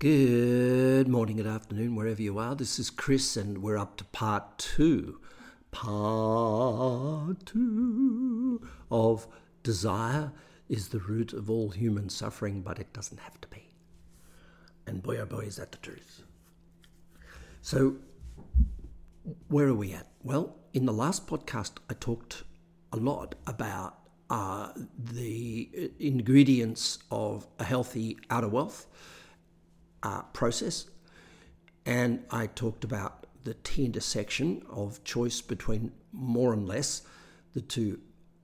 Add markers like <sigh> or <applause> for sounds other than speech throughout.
Good morning, good afternoon, wherever you are. This is Chris, and we're up to part two. Part two of desire is the root of all human suffering, but it doesn't have to be. And boy, oh boy, is that the truth. So, where are we at? Well, in the last podcast, I talked a lot about uh, the ingredients of a healthy outer wealth uh, process. And I talked about the T intersection of choice between more and less, the two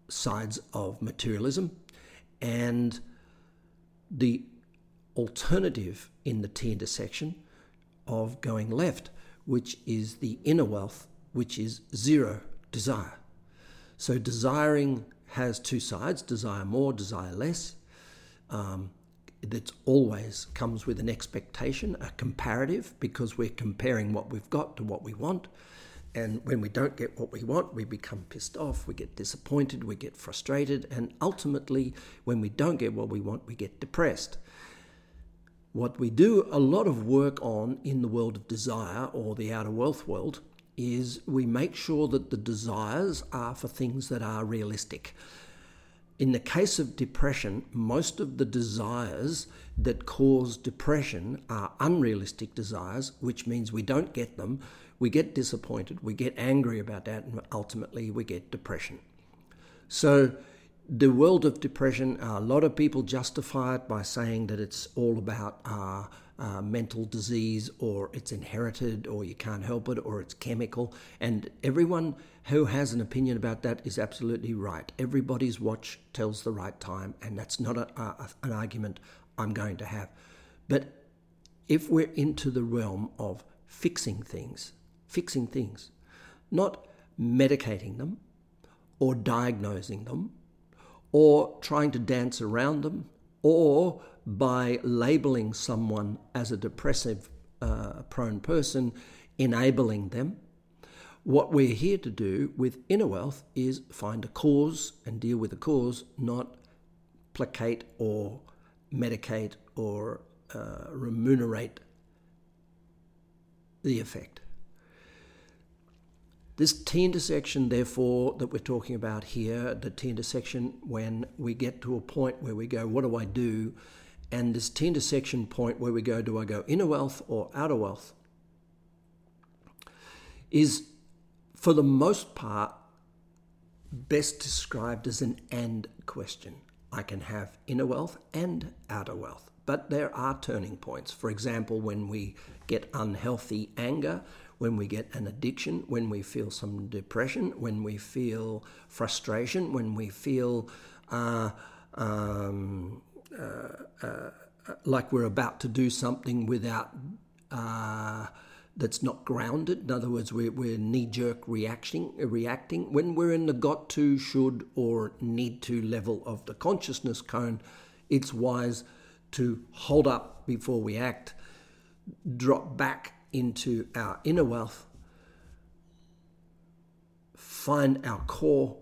sides of materialism, and the alternative in the T intersection of going left, which is the inner wealth, which is zero desire. So, desiring has two sides desire more, desire less. Um, that always comes with an expectation, a comparative, because we're comparing what we've got to what we want. And when we don't get what we want, we become pissed off, we get disappointed, we get frustrated, and ultimately, when we don't get what we want, we get depressed. What we do a lot of work on in the world of desire or the outer wealth world is we make sure that the desires are for things that are realistic in the case of depression, most of the desires that cause depression are unrealistic desires, which means we don't get them, we get disappointed, we get angry about that, and ultimately we get depression. So, the world of depression, a lot of people justify it by saying that it's all about uh, uh, mental disease or it's inherited or you can't help it or it's chemical. And everyone who has an opinion about that is absolutely right. Everybody's watch tells the right time, and that's not a, a, an argument I'm going to have. But if we're into the realm of fixing things, fixing things, not medicating them or diagnosing them or trying to dance around them or by labeling someone as a depressive uh, prone person, enabling them. What we're here to do with inner wealth is find a cause and deal with the cause, not placate or medicate or uh, remunerate the effect. This T intersection, therefore, that we're talking about here, the T intersection when we get to a point where we go, what do I do? And this T intersection point where we go, do I go inner wealth or outer wealth? Is for the most part best described as an and question. I can have inner wealth and outer wealth, but there are turning points. For example, when we get unhealthy anger, when we get an addiction, when we feel some depression, when we feel frustration, when we feel uh, um, uh, uh, like we're about to do something without uh, that's not grounded. In other words, we're, we're knee jerk reacting, reacting. When we're in the got to, should, or need to level of the consciousness cone, it's wise to hold up before we act, drop back into our inner wealth, find our core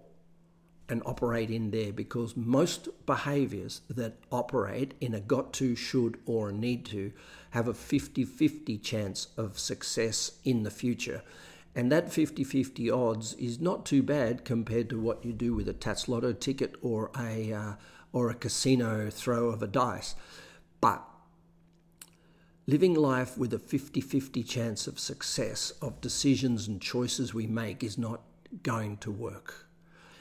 and operate in there because most behaviors that operate in a got to, should, or a need to have a 50 50 chance of success in the future. And that 50 50 odds is not too bad compared to what you do with a Tatts Lotto ticket or a, uh, or a casino throw of a dice. But Living life with a 50 50 chance of success of decisions and choices we make is not going to work.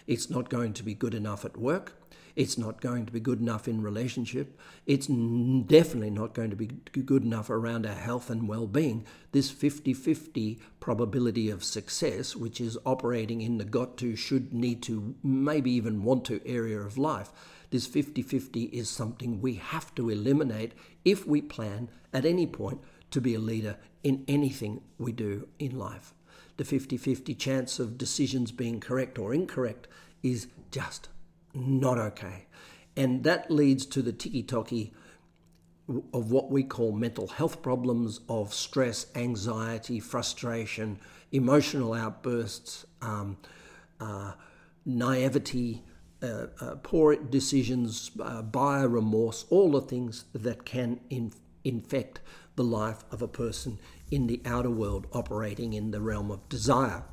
It's not going to be good enough at work. It's not going to be good enough in relationship. It's definitely not going to be good enough around our health and well being. This 50 50 probability of success, which is operating in the got to, should, need to, maybe even want to area of life, this 50 50 is something we have to eliminate if we plan at any point to be a leader in anything we do in life. The 50 50 chance of decisions being correct or incorrect is just not okay. And that leads to the tiki toki of what we call mental health problems of stress, anxiety, frustration, emotional outbursts, um, uh, naivety, uh, uh, poor decisions, uh, buyer remorse, all the things that can in, infect the life of a person in the outer world operating in the realm of desire.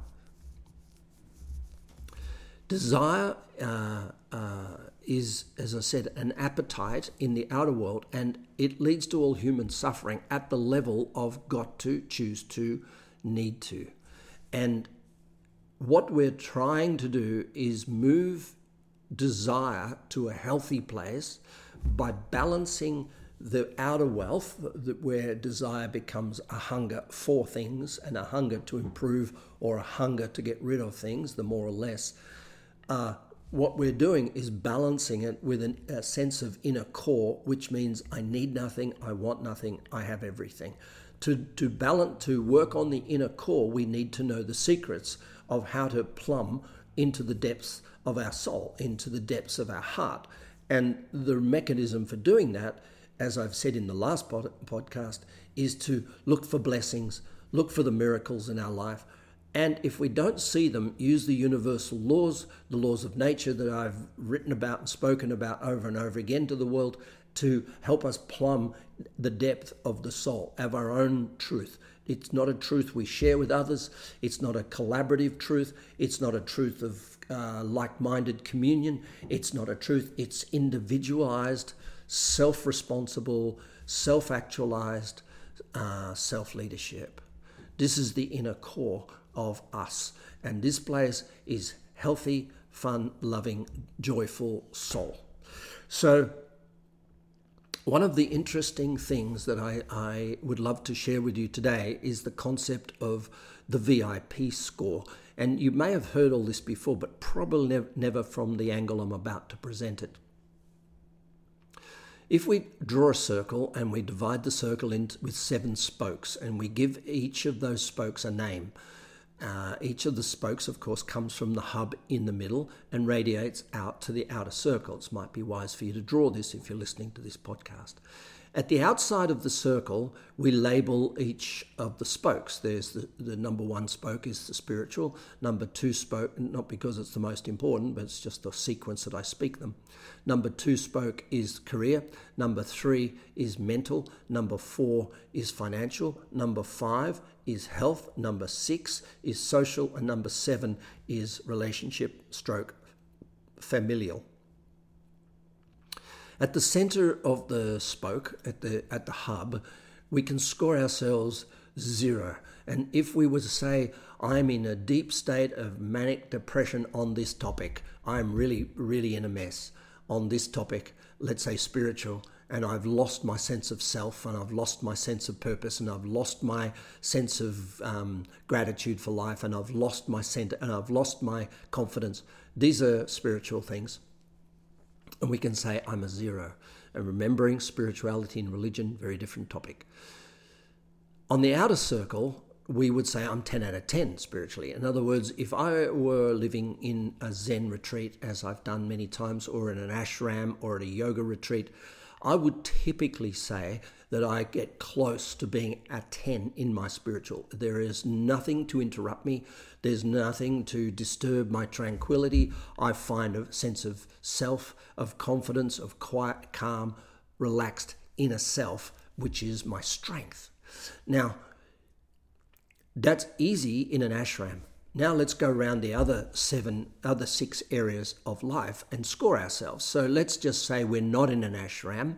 Desire uh, uh, is, as I said, an appetite in the outer world, and it leads to all human suffering at the level of got to, choose to, need to. And what we're trying to do is move desire to a healthy place by balancing the outer wealth, where desire becomes a hunger for things and a hunger to improve or a hunger to get rid of things, the more or less. Uh, what we're doing is balancing it with an, a sense of inner core, which means I need nothing, I want nothing, I have everything. To, to balance, to work on the inner core, we need to know the secrets of how to plumb into the depths of our soul, into the depths of our heart. And the mechanism for doing that, as I've said in the last pod- podcast, is to look for blessings, look for the miracles in our life, and if we don't see them, use the universal laws, the laws of nature that I've written about and spoken about over and over again to the world to help us plumb the depth of the soul, of our own truth. It's not a truth we share with others. It's not a collaborative truth. It's not a truth of uh, like minded communion. It's not a truth. It's individualized, self responsible, self actualized uh, self leadership. This is the inner core of us. And this place is healthy, fun, loving, joyful soul. So, one of the interesting things that I, I would love to share with you today is the concept of the VIP score. And you may have heard all this before, but probably never, from the angle I'm about to present it. If we draw a circle and we divide the circle into, with seven spokes and we give each of those spokes a name, uh, each of the spokes, of course, comes from the hub in the middle and radiates out to the outer circles. Might be wise for you to draw this if you're listening to this podcast. At the outside of the circle, we label each of the spokes. There's the, the number one spoke is the spiritual, number two spoke, not because it's the most important, but it's just the sequence that I speak them. Number two spoke is career, number three is mental, number four is financial, number five is health, number six is social, and number seven is relationship stroke familial. At the center of the spoke, at the, at the hub, we can score ourselves zero. And if we were to say, I'm in a deep state of manic depression on this topic, I'm really, really in a mess on this topic, let's say spiritual, and I've lost my sense of self, and I've lost my sense of purpose, and I've lost my sense of um, gratitude for life, and I've lost my center, and I've lost my confidence. These are spiritual things. And we can say, I'm a zero. And remembering spirituality and religion, very different topic. On the outer circle, we would say I'm 10 out of 10 spiritually. In other words, if I were living in a Zen retreat, as I've done many times, or in an ashram or at a yoga retreat, I would typically say that I get close to being a 10 in my spiritual. There is nothing to interrupt me, there's nothing to disturb my tranquility. I find a sense of self, of confidence, of quiet, calm, relaxed inner self, which is my strength. Now, that's easy in an ashram. Now let's go around the other seven, other six areas of life and score ourselves. So let's just say we're not in an ashram,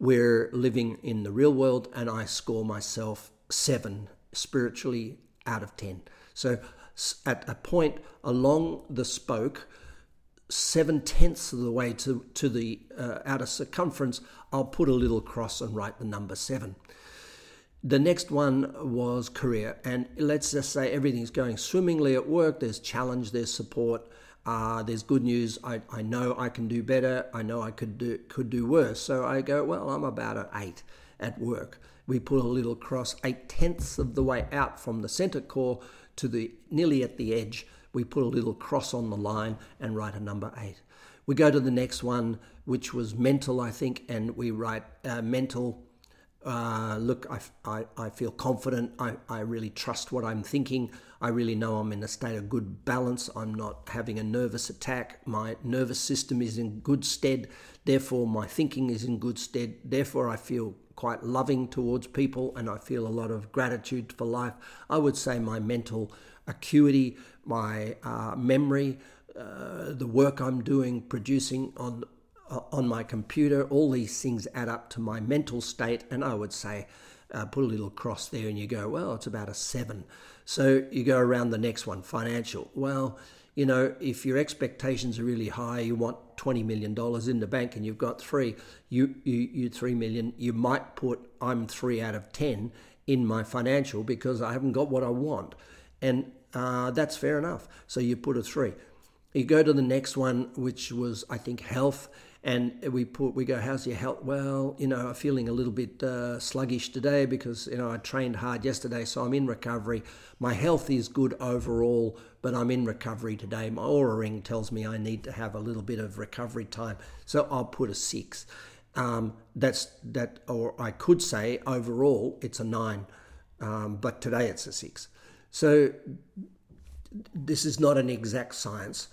we're living in the real world, and I score myself seven spiritually out of ten. So at a point along the spoke, seven tenths of the way to, to the uh, outer circumference, I'll put a little cross and write the number seven. The next one was career, and let's just say everything's going swimmingly at work. There's challenge, there's support, uh, there's good news. I, I know I can do better. I know I could do could do worse. So I go, well, I'm about an eight at work. We put a little cross, eight tenths of the way out from the center core to the nearly at the edge. We put a little cross on the line and write a number eight. We go to the next one, which was mental, I think, and we write uh, mental uh, look, I, I, I, feel confident. I, I really trust what I'm thinking. I really know I'm in a state of good balance. I'm not having a nervous attack. My nervous system is in good stead. Therefore, my thinking is in good stead. Therefore, I feel quite loving towards people and I feel a lot of gratitude for life. I would say my mental acuity, my uh, memory, uh, the work I'm doing, producing on uh, on my computer, all these things add up to my mental state, and I would say, uh, put a little cross there, and you go, well, it's about a seven. So you go around the next one, financial. Well, you know, if your expectations are really high, you want twenty million dollars in the bank, and you've got three, you you you three million. You might put I'm three out of ten in my financial because I haven't got what I want, and uh, that's fair enough. So you put a three. You go to the next one, which was I think health and we put we go how's your health? Well you know i'm feeling a little bit uh, sluggish today because you know i trained hard yesterday so i'm in recovery. My health is good overall but i'm in recovery today. My Oura ring tells me i need to have a little bit of recovery time so i'll put a six. Um, that's that or i could say overall it's a nine um, but today it's a six. So this is not an exact science.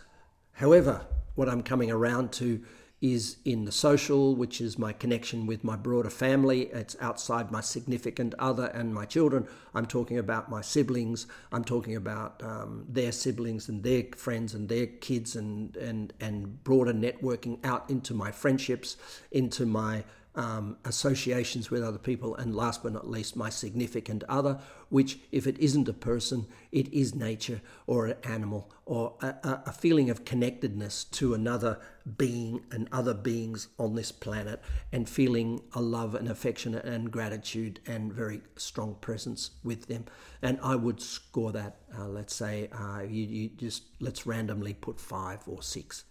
However what i'm coming around to is in the social, which is my connection with my broader family. It's outside my significant other and my children. I'm talking about my siblings. I'm talking about um, their siblings and their friends and their kids and, and, and broader networking out into my friendships, into my um, associations with other people, and last but not least, my significant other, which, if it isn't a person, it is nature or an animal or a, a feeling of connectedness to another being and other beings on this planet, and feeling a love and affection and gratitude and very strong presence with them. And I would score that, uh, let's say, uh, you, you just let's randomly put five or six.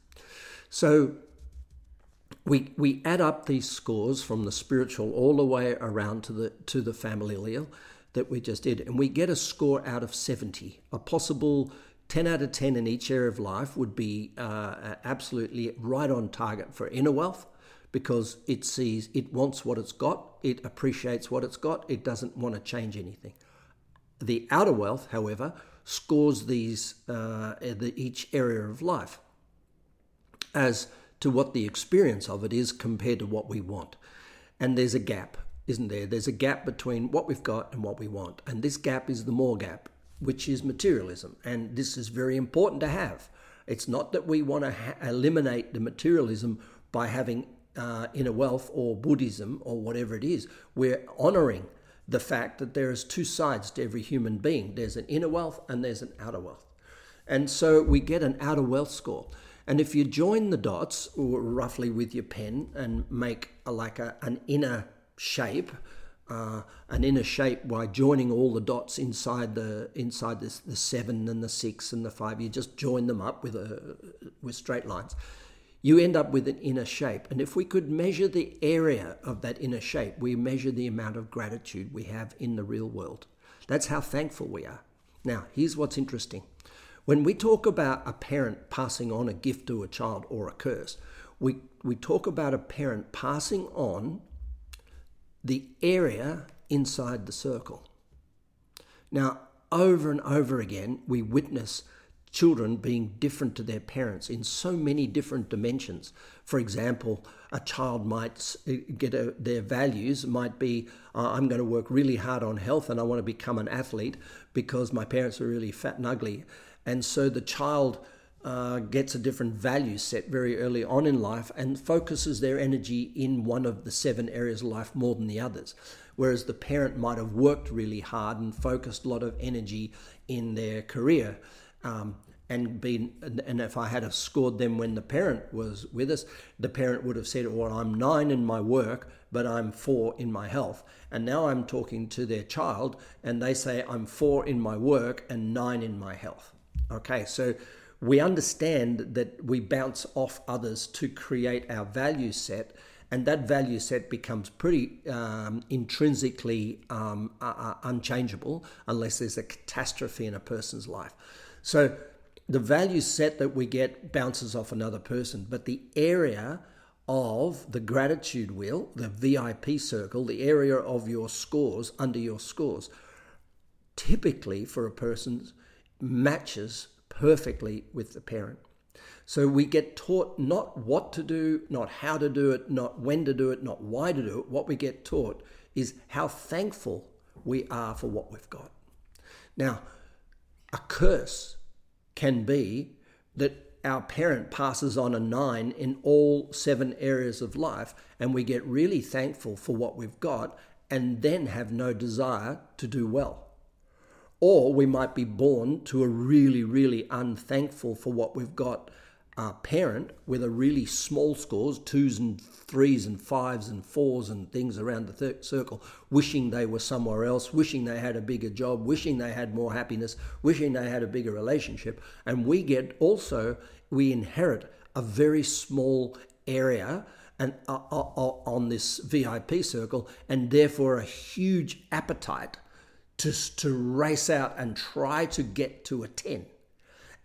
So we, we add up these scores from the spiritual all the way around to the to the familial that we just did, and we get a score out of 70. A possible 10 out of 10 in each area of life would be uh, absolutely right on target for inner wealth because it sees it wants what it's got, it appreciates what it's got, it doesn't want to change anything. The outer wealth, however, scores these uh, the, each area of life as to what the experience of it is compared to what we want. And there's a gap, isn't there? There's a gap between what we've got and what we want. And this gap is the more gap, which is materialism. And this is very important to have. It's not that we want to ha- eliminate the materialism by having uh, inner wealth or Buddhism or whatever it is. We're honoring the fact that there is two sides to every human being there's an inner wealth and there's an outer wealth. And so we get an outer wealth score. And if you join the dots roughly with your pen and make a, like a, an inner shape, uh, an inner shape by joining all the dots inside the inside this, the seven and the six and the five, you just join them up with a with straight lines. You end up with an inner shape. And if we could measure the area of that inner shape, we measure the amount of gratitude we have in the real world. That's how thankful we are. Now, here's what's interesting. When we talk about a parent passing on a gift to a child or a curse, we, we talk about a parent passing on the area inside the circle. Now, over and over again, we witness children being different to their parents in so many different dimensions. For example, a child might get a, their values might be uh, I'm going to work really hard on health and I want to become an athlete because my parents are really fat and ugly. And so the child uh, gets a different value set very early on in life and focuses their energy in one of the seven areas of life more than the others. Whereas the parent might have worked really hard and focused a lot of energy in their career. Um, and been and if I had have scored them when the parent was with us, the parent would have said, "Well, I'm nine in my work, but I'm four in my health." And now I'm talking to their child, and they say, "I'm four in my work and nine in my health." Okay, so we understand that we bounce off others to create our value set, and that value set becomes pretty um, intrinsically um, uh, uh, unchangeable unless there's a catastrophe in a person's life. So the value set that we get bounces off another person, but the area of the gratitude wheel, the VIP circle, the area of your scores under your scores, typically for a person's matches perfectly with the parent. So we get taught not what to do, not how to do it, not when to do it, not why to do it. What we get taught is how thankful we are for what we've got. Now, a curse can be that our parent passes on a nine in all seven areas of life, and we get really thankful for what we've got and then have no desire to do well. Or we might be born to a really, really unthankful for what we've got uh, parent with a really small scores, twos and threes and fives and fours and things around the thir- circle, wishing they were somewhere else, wishing they had a bigger job, wishing they had more happiness, wishing they had a bigger relationship. And we get also, we inherit a very small area and uh, uh, uh on this VIP circle, and therefore a huge appetite to, to race out and try to get to a 10.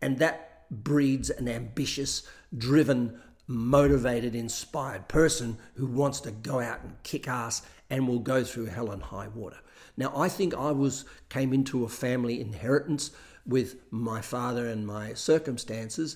And that breeds an ambitious, driven, motivated, inspired person who wants to go out and kick ass and will go through hell and high water. Now, I think I was came into a family inheritance with my father and my circumstances,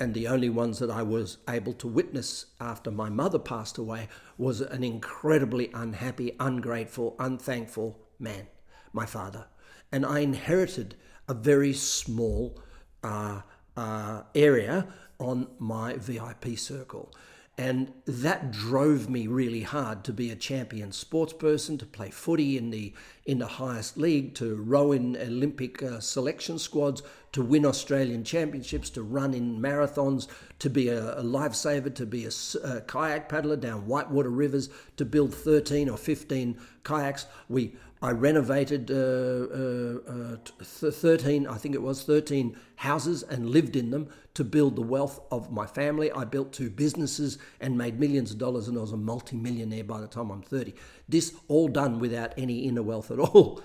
and the only ones that I was able to witness after my mother passed away was an incredibly unhappy, ungrateful, unthankful man, my father. And I inherited a very small uh, uh, area on my VIP circle. And that drove me really hard to be a champion sports person, to play footy in the in the highest league, to row in Olympic uh, selection squads, to win Australian championships, to run in marathons, to be a, a lifesaver, to be a, a, kayak paddler down whitewater rivers, to build 13 or 15 kayaks. We I renovated uh, uh, uh 13, I think it was 13 houses and lived in them to build the wealth of my family. I built two businesses and made millions of dollars, and I was a multimillionaire by the time I'm 30. This all done without any inner wealth at <laughs> all,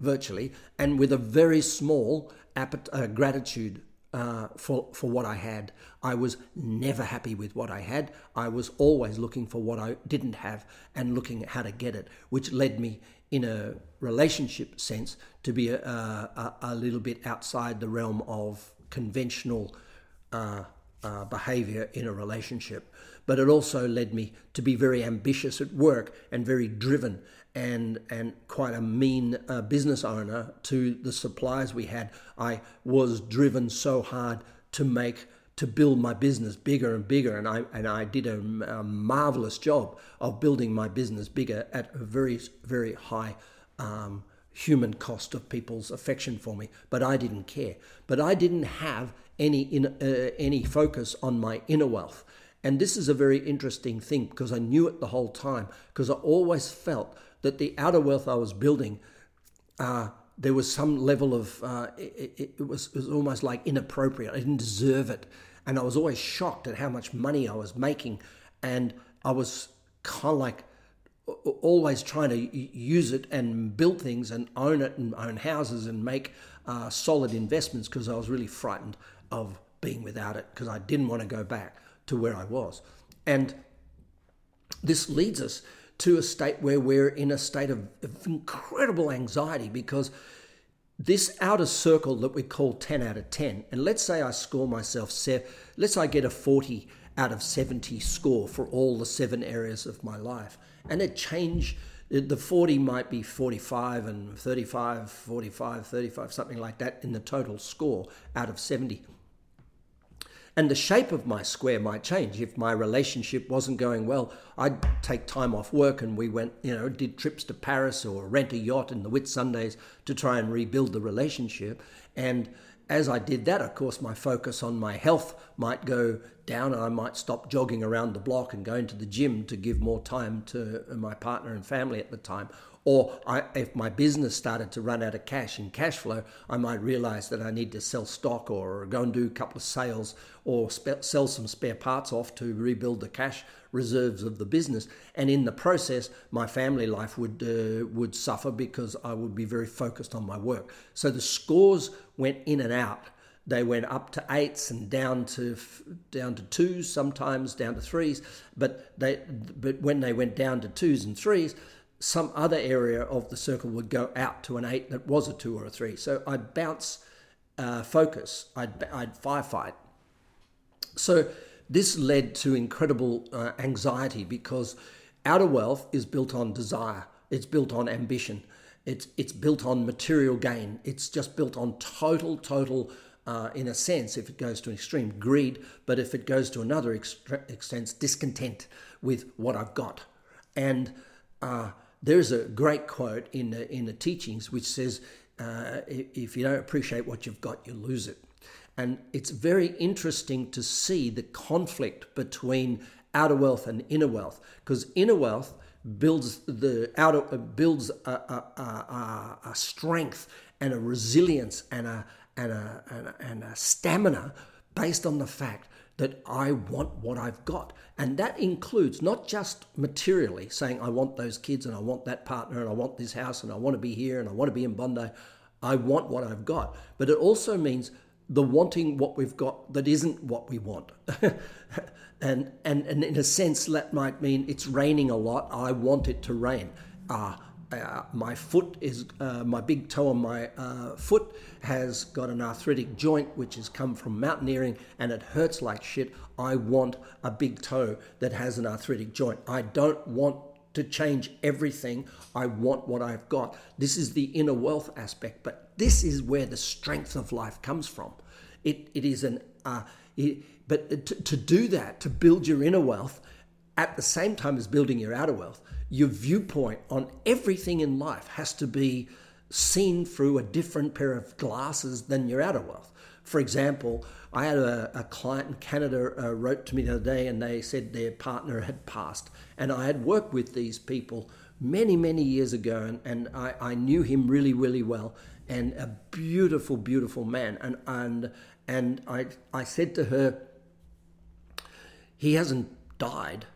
virtually, and with a very small uh, gratitude uh, for for what I had. I was never happy with what I had. I was always looking for what I didn't have and looking at how to get it, which led me in a relationship sense to be a, a, a little bit outside the realm of conventional uh, uh, behavior in a relationship. But it also led me to be very ambitious at work and very driven and and quite a mean uh, business owner to the suppliers we had. I was driven so hard to make to build my business bigger and bigger, and I and I did a, a marvelous job of building my business bigger at a very very high. Um, human cost of people's affection for me, but I didn't care. But I didn't have any in, uh, any focus on my inner wealth. And this is a very interesting thing because I knew it the whole time because I always felt that the outer wealth I was building, uh, there was some level of uh, it, it, was, it was almost like inappropriate. I didn't deserve it, and I was always shocked at how much money I was making, and I was kind of like always trying to use it and build things and own it and own houses and make uh, solid investments because I was really frightened of being without it because I didn't want to go back to where I was. And this leads us to a state where we're in a state of, of incredible anxiety because this outer circle that we call 10 out of 10, and let's say I score myself, let's say I get a 40 out of 70 score for all the seven areas of my life, and it change the 40 might be 45 and 35, 45, 35, something like that in the total score out of 70. And the shape of my square might change. If my relationship wasn't going well, I'd take time off work and we went, you know, did trips to Paris or rent a yacht in the Whitsundays to try and rebuild the relationship. And as I did that, of course, my focus on my health might go down and I might stop jogging around the block and going to the gym to give more time to my partner and family at the time. Or I, if my business started to run out of cash and cash flow, I might realize that I need to sell stock or go and do a couple of sales or spe- sell some spare parts off to rebuild the cash reserves of the business. And in the process, my family life would uh, would suffer because I would be very focused on my work. So the scores went in and out. They went up to eights and down to down to twos, sometimes down to threes. But they but when they went down to twos and threes, some other area of the circle would go out to an eight that was a two or a three. So I'd bounce uh, focus. I'd I'd firefight. So this led to incredible uh, anxiety because outer wealth is built on desire. it's built on ambition. It's, it's built on material gain. It's just built on total, total, uh, in a sense, if it goes to an extreme, greed, but if it goes to another extent, discontent with what I've got. And uh, there's a great quote in the, in the teachings which says, uh, if you don't appreciate what you've got, you lose it. And it's very interesting to see the conflict between outer wealth and inner wealth, because inner wealth builds the outer uh, builds a, a, a, a, strength and a resilience and a, and a, and a, and a stamina based on the fact that I want what I've got. And that includes not just materially saying, I want those kids and I want that partner and I want this house and I want to be here and I want to be in Bondi. I want what I've got. But it also means the wanting what we've got that isn't what we want. <laughs> and, and, and in a sense, that might mean it's raining a lot. I want it to rain. Uh, uh, my foot is uh, my big toe on my uh, foot has got an arthritic joint which has come from mountaineering and it hurts like shit. I want a big toe that has an arthritic joint. I don't want to change everything. I want what i've got. This is the inner wealth aspect but this is where the strength of life comes from. It, it is an uh, it, but to, to do that to build your inner wealth at the same time as building your outer wealth your viewpoint on everything in life has to be seen through a different pair of glasses than your outer wealth. For example, I had a, a client in Canada uh, wrote to me the other day and they said their partner had passed. And I had worked with these people many, many years ago and, and I, I knew him really, really well and a beautiful, beautiful man. And, and, and I, I said to her, he hasn't died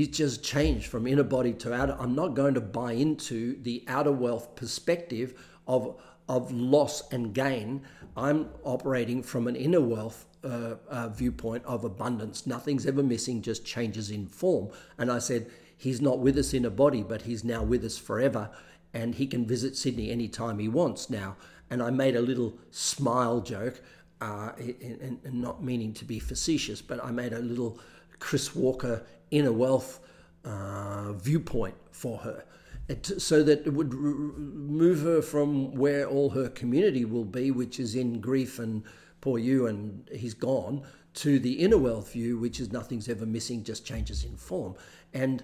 He's just changed from inner body to outer. I'm not going to buy into the outer wealth perspective of, of loss and gain. I'm operating from an inner wealth uh, uh, viewpoint of abundance. Nothing's ever missing, just changes in form. And I said, He's not with us in a body, but He's now with us forever. And He can visit Sydney anytime He wants now. And I made a little smile joke, uh, and, and not meaning to be facetious, but I made a little Chris Walker inner wealth uh, viewpoint for her. It, so that it would r- move her from where all her community will be, which is in grief and poor you and he's gone, to the inner wealth view, which is nothing's ever missing, just changes in form. And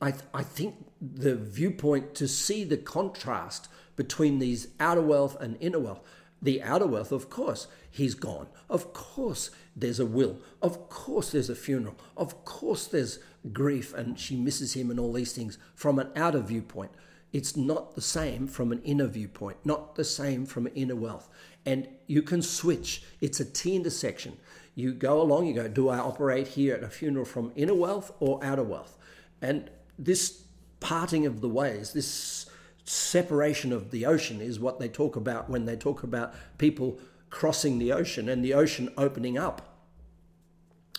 I, th- I think the viewpoint to see the contrast between these outer wealth and inner wealth the outer wealth, of course, he's gone. Of course, there's a will. Of course, there's a funeral. Of course, there's grief and she misses him and all these things from an outer viewpoint. It's not the same from an inner viewpoint, not the same from inner wealth. And you can switch. It's a T intersection. You go along, you go, do I operate here at a funeral from inner wealth or outer wealth? And this parting of the ways, this separation of the ocean is what they talk about when they talk about people crossing the ocean and the ocean opening up.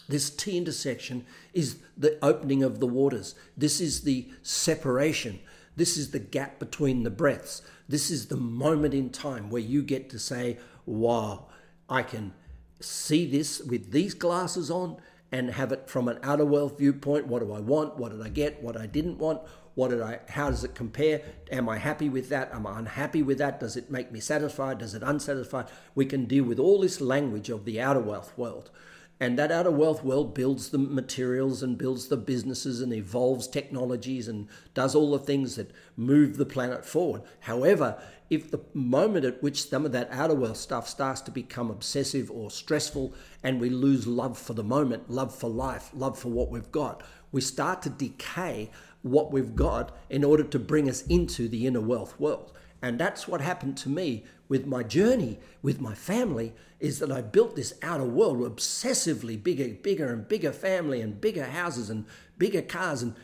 This T intersection is the opening of the waters. This is the separation. This is the gap between the breaths. This is the moment in time where you get to say, wow, I can see this with these glasses on and have it from an outer wealth viewpoint. What do I want? What did I get? What I didn't want? What did I? How does it compare? Am I happy with that? Am I unhappy with that? Does it make me satisfied? Does it unsatisfied? We can deal with all this language of the outer wealth world. And that outer wealth world builds the materials and builds the businesses and evolves technologies and does all the things that move the planet forward. However, if the moment at which some of that outer wealth stuff starts to become obsessive or stressful and we lose love for the moment, love for life, love for what we've got, we start to decay what we've got in order to bring us into the inner wealth world. And that's what happened to me with my journey with my family is that I built this outer world obsessively bigger, bigger and bigger family and bigger houses and bigger cars and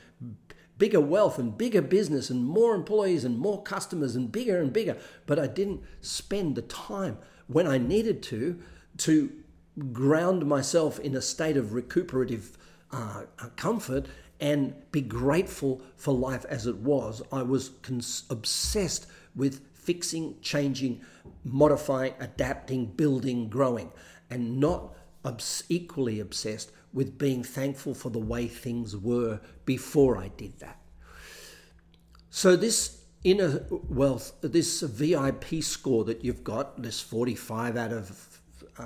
bigger wealth and bigger business and more employees and more customers and bigger and bigger. But I didn't spend the time when I needed to to ground myself in a state of recuperative uh, comfort and be grateful for life as it was. I was cons- obsessed with fixing, changing, modifying, adapting, building, growing, and not obs- equally obsessed with being thankful for the way things were before I did that. So this inner wealth, this VIP score that you've got, this 45 out of uh,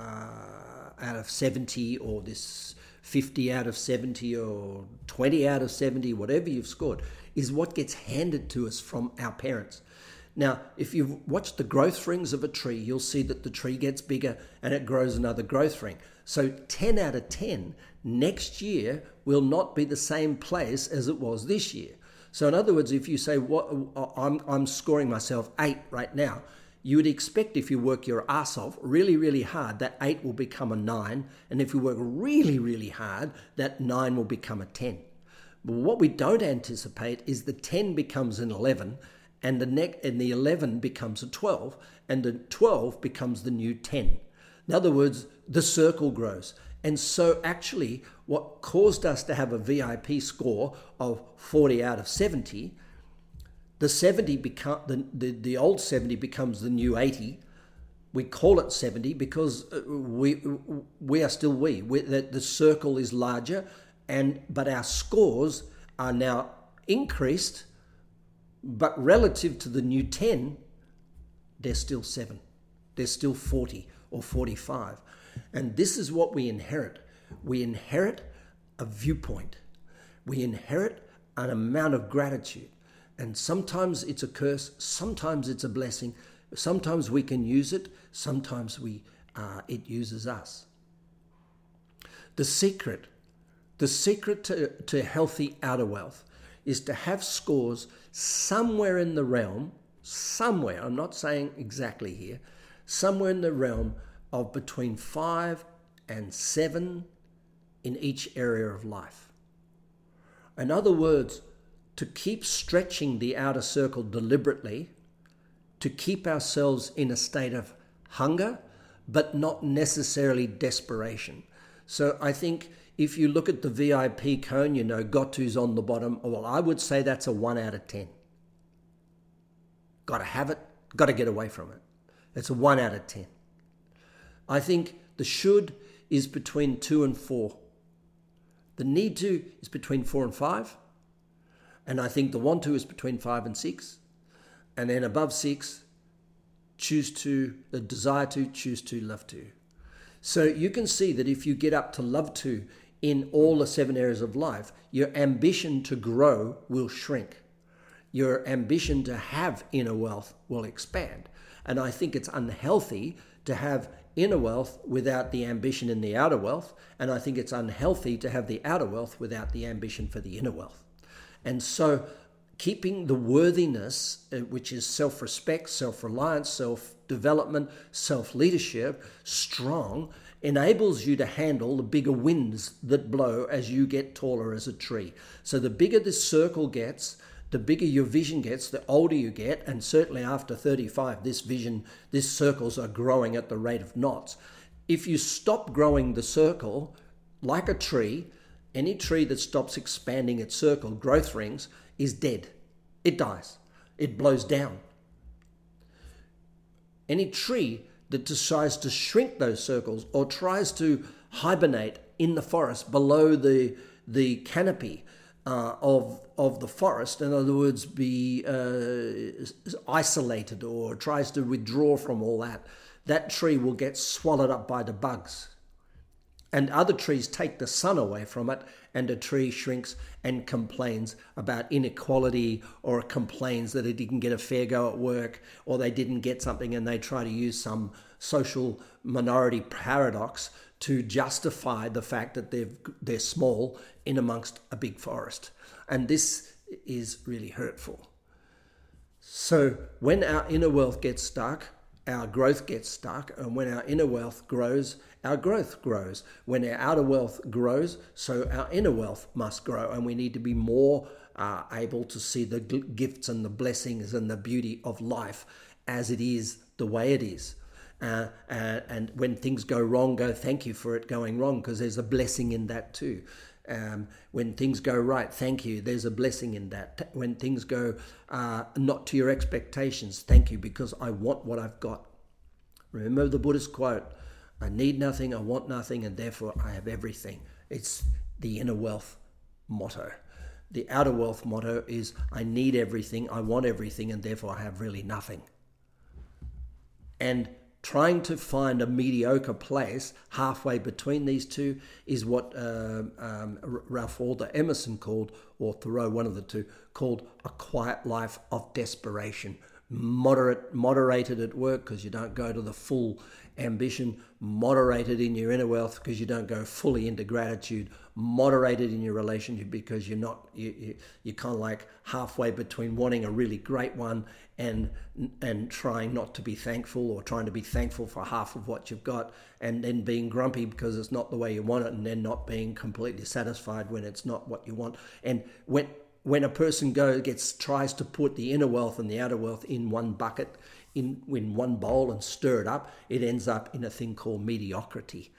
out of 70, or this 50 out of 70, or 20 out of 70, whatever you've scored, is what gets handed to us from our parents. Now, if you've watched the growth rings of a tree, you'll see that the tree gets bigger and it grows another growth ring. So 10 out of 10 next year will not be the same place as it was this year. So in other words, if you say what uh, I'm, I'm scoring myself eight right now, you would expect if you work your ass off really, really hard, that eight will become a nine. And if you work really, really hard, that nine will become a 10. But what we don't anticipate is the 10 becomes an 11 and the neck and the 11 becomes a 12 and the 12 becomes the new 10 in other words the circle grows and so actually what caused us to have a vip score of 40 out of 70 the 70 become the, the, the old 70 becomes the new 80 we call it 70 because uh, we we are still we, the, the circle is larger and but our scores are now increased but relative to the new 10, they're still 7. They're still 40 or 45. And this is what we inherit. We inherit a viewpoint. We inherit an amount of gratitude. And sometimes it's a curse, sometimes it's a blessing, sometimes we can use it, sometimes we, uh, it uses us. The secret, the secret to, to healthy outer wealth is to have scores somewhere in the realm, somewhere, I'm not saying exactly here, somewhere in the realm of between five and seven in each area of life. In other words, to keep stretching the outer circle deliberately, to keep ourselves in a state of hunger, but not necessarily desperation. So I think if you look at the VIP cone, you know, Gotu's on the bottom. Well, I would say that's a 1 out of 10. Got to have it, got to get away from it. It's a 1 out of 10. I think the should is between 2 and 4. The need to is between 4 and 5. And I think the want to is between 5 and 6. And then above 6, choose to, the desire to, choose to, love to. So you can see that if you get up to love to in all the seven areas of life, your ambition to grow will shrink. Your ambition to have inner wealth will expand. And I think it's unhealthy to have inner wealth without the ambition in the outer wealth. And I think it's unhealthy to have the outer wealth without the ambition for the inner wealth. And so, keeping the worthiness, uh, which is self respect, self reliance, self development, self leadership, strong enables you to handle the bigger winds that blow as you get taller as a tree. So the bigger this circle gets, the bigger your vision gets, the older you get, and certainly after 35, this vision, these circles are growing at the rate of knots. If you stop growing the circle, like a tree, any tree that stops expanding its circle, growth rings, is dead. It dies. It blows down. Any tree that decides to shrink those circles or tries to hibernate in the forest below the, the canopy uh, of, of the forest, in other words, be uh, isolated or tries to withdraw from all that, that tree will get swallowed up by the bugs. And other trees take the sun away from it, and a tree shrinks and complains about inequality or complains that it didn't get a fair go at work or they didn't get something and they try to use some social minority paradox to justify the fact that they're, they're small in amongst a big forest. And this is really hurtful. So when our inner wealth gets stuck, our growth gets stuck, and when our inner wealth grows, our growth grows. When our outer wealth grows, so our inner wealth must grow, and we need to be more uh, able to see the gifts and the blessings and the beauty of life as it is, the way it is. Uh, uh, and when things go wrong, go thank you for it going wrong because there's a blessing in that too. Um, when things go right, thank you. There's a blessing in that. When things go uh, not to your expectations, thank you because I want what I've got. Remember the Buddhist quote I need nothing, I want nothing, and therefore I have everything. It's the inner wealth motto. the outer wealth motto is I need everything, I want everything, and therefore I have really nothing. And trying to find a mediocre place halfway between these two is what uh, um, Ralph Waldo Emerson called, or Thoreau, one of the two, called a quiet life of desperation. Moderate, moderated at work because you don't go to the full ambition, moderated in your inner wealth because you don't go fully into gratitude, moderated in your relationship because you're not you, you you're kind of like halfway between wanting a really great one and and trying not to be thankful or trying to be thankful for half of what you've got and then being grumpy because it's not the way you want it and then not being completely satisfied when it's not what you want. And when when a person goes gets tries to put the inner wealth and the outer wealth in one bucket in in one bowl and stir it up it ends up in a thing called mediocrity.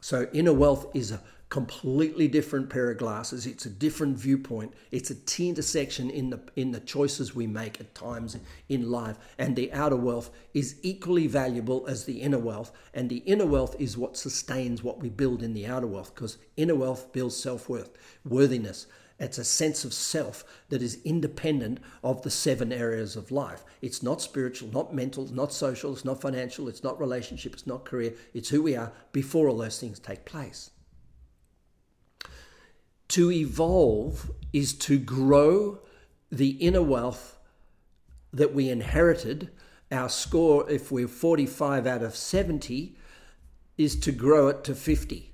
So inner wealth is a completely different pair of glasses. It's a different viewpoint. It's a T intersection in the in the choices we make at times in life. And the outer wealth is equally valuable as the inner wealth. And the inner wealth is what sustains what we build in the outer wealth, because inner wealth builds self-worth, worthiness. It's a sense of self that is independent of the seven areas of life. It's not spiritual, not mental, not social, it's not financial, it's not relationship, it's not career. It's who we are before all those things take place. To evolve is to grow the inner wealth that we inherited. Our score, if we're 45 out of 70, is to grow it to 50.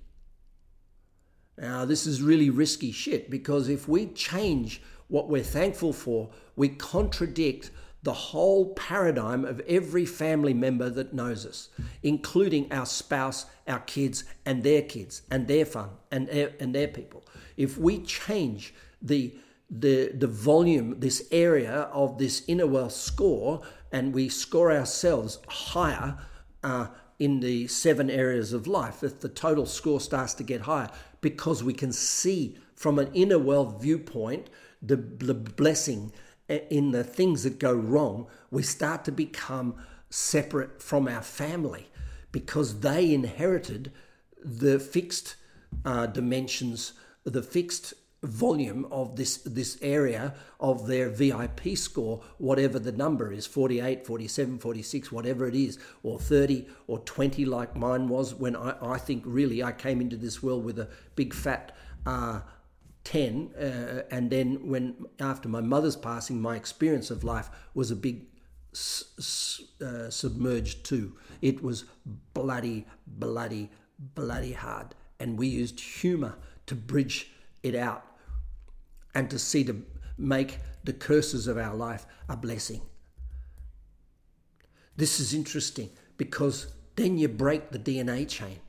Now, this is really risky shit because if we change what we're thankful for, we contradict the whole paradigm of every family member that knows us, including our spouse, our kids, and their kids, and their fun, and their, and their people. If we change the the the volume, this area of this inner wealth score, and we score ourselves higher uh, in the seven areas of life, if the total score starts to get higher, because we can see from an inner wealth viewpoint the, the blessing in the things that go wrong, we start to become separate from our family because they inherited the fixed uh, dimensions the fixed volume of this this area of their VIP score whatever the number is 48 47 46 whatever it is or 30 or 20 like mine was when I, I think really I came into this world with a big fat uh, 10 uh, and then when after my mother's passing my experience of life was a big uh, submerged too it was bloody bloody bloody hard and we used humor to bridge it out and to see to make the curses of our life a blessing. This is interesting because then you break the DNA chain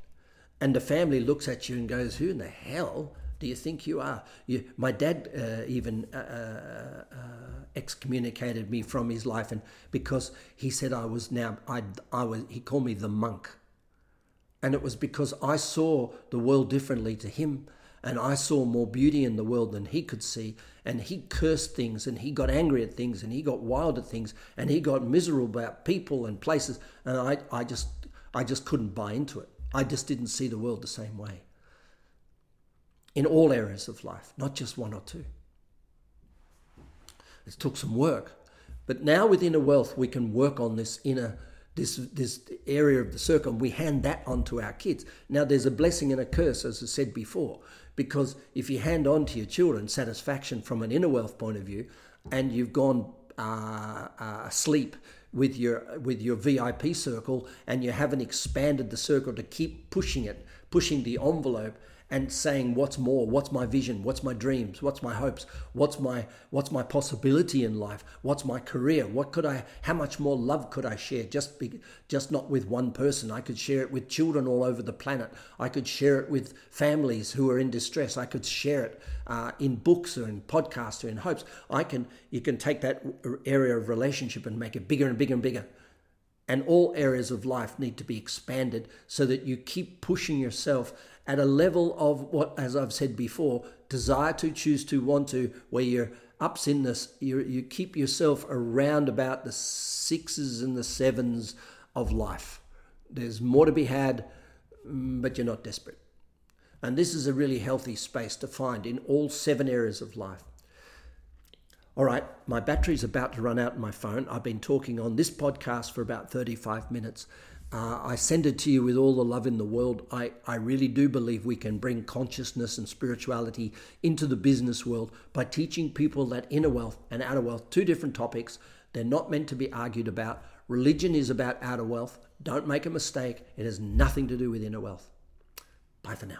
and the family looks at you and goes, Who in the hell do you think you are? You, my dad uh, even uh, uh, uh excommunicated me from his life, and because he said I was now, I, I was, he called me the monk, and it was because I saw the world differently to him and I saw more beauty in the world than he could see. And he cursed things and he got angry at things and he got wild at things and he got miserable about people and places. And I, I just I just couldn't buy into it. I just didn't see the world the same way. In all areas of life, not just one or two. It took some work. But now with inner wealth, we can work on this inner this this area of the circle and we hand that on to our kids. Now there's a blessing and a curse, as I said before. Because if you hand on to your children satisfaction from an inner wealth point of view, and you've gone uh, uh, asleep with your with your VIP circle, and you haven't expanded the circle to keep pushing it, pushing the envelope, and saying what's more? What's my vision? What's my dreams? What's my hopes? What's my what's my possibility in life? What's my career? What could i how much more love could i share? Just be, just not with one person. I could share it with children all over the planet. I could share it with families who are in distress. I could share it uh, in books or in podcasts or in hopes. I can you can take that area of relationship and make it bigger and bigger and bigger. And all areas of life need to be expanded so that you keep pushing yourself at a level of what, as I've said before, desire to, choose to, want to, where you're ups in this, you, you keep yourself around about the sixes and the sevens of life. There's more to be had, mm, but you're not desperate. And this is a really healthy space to find in all seven areas of life. All right, my battery's about to run out on my phone. I've been talking on this podcast for about 35 minutes. Uh, I send it to you with all the love in the world. I, I really do believe we can bring consciousness and spirituality into the business world by teaching people that inner wealth and outer wealth, two different topics. They're not meant to be argued about. Religion is about outer wealth. Don't make a mistake. It has nothing to do with inner wealth. Bye for now.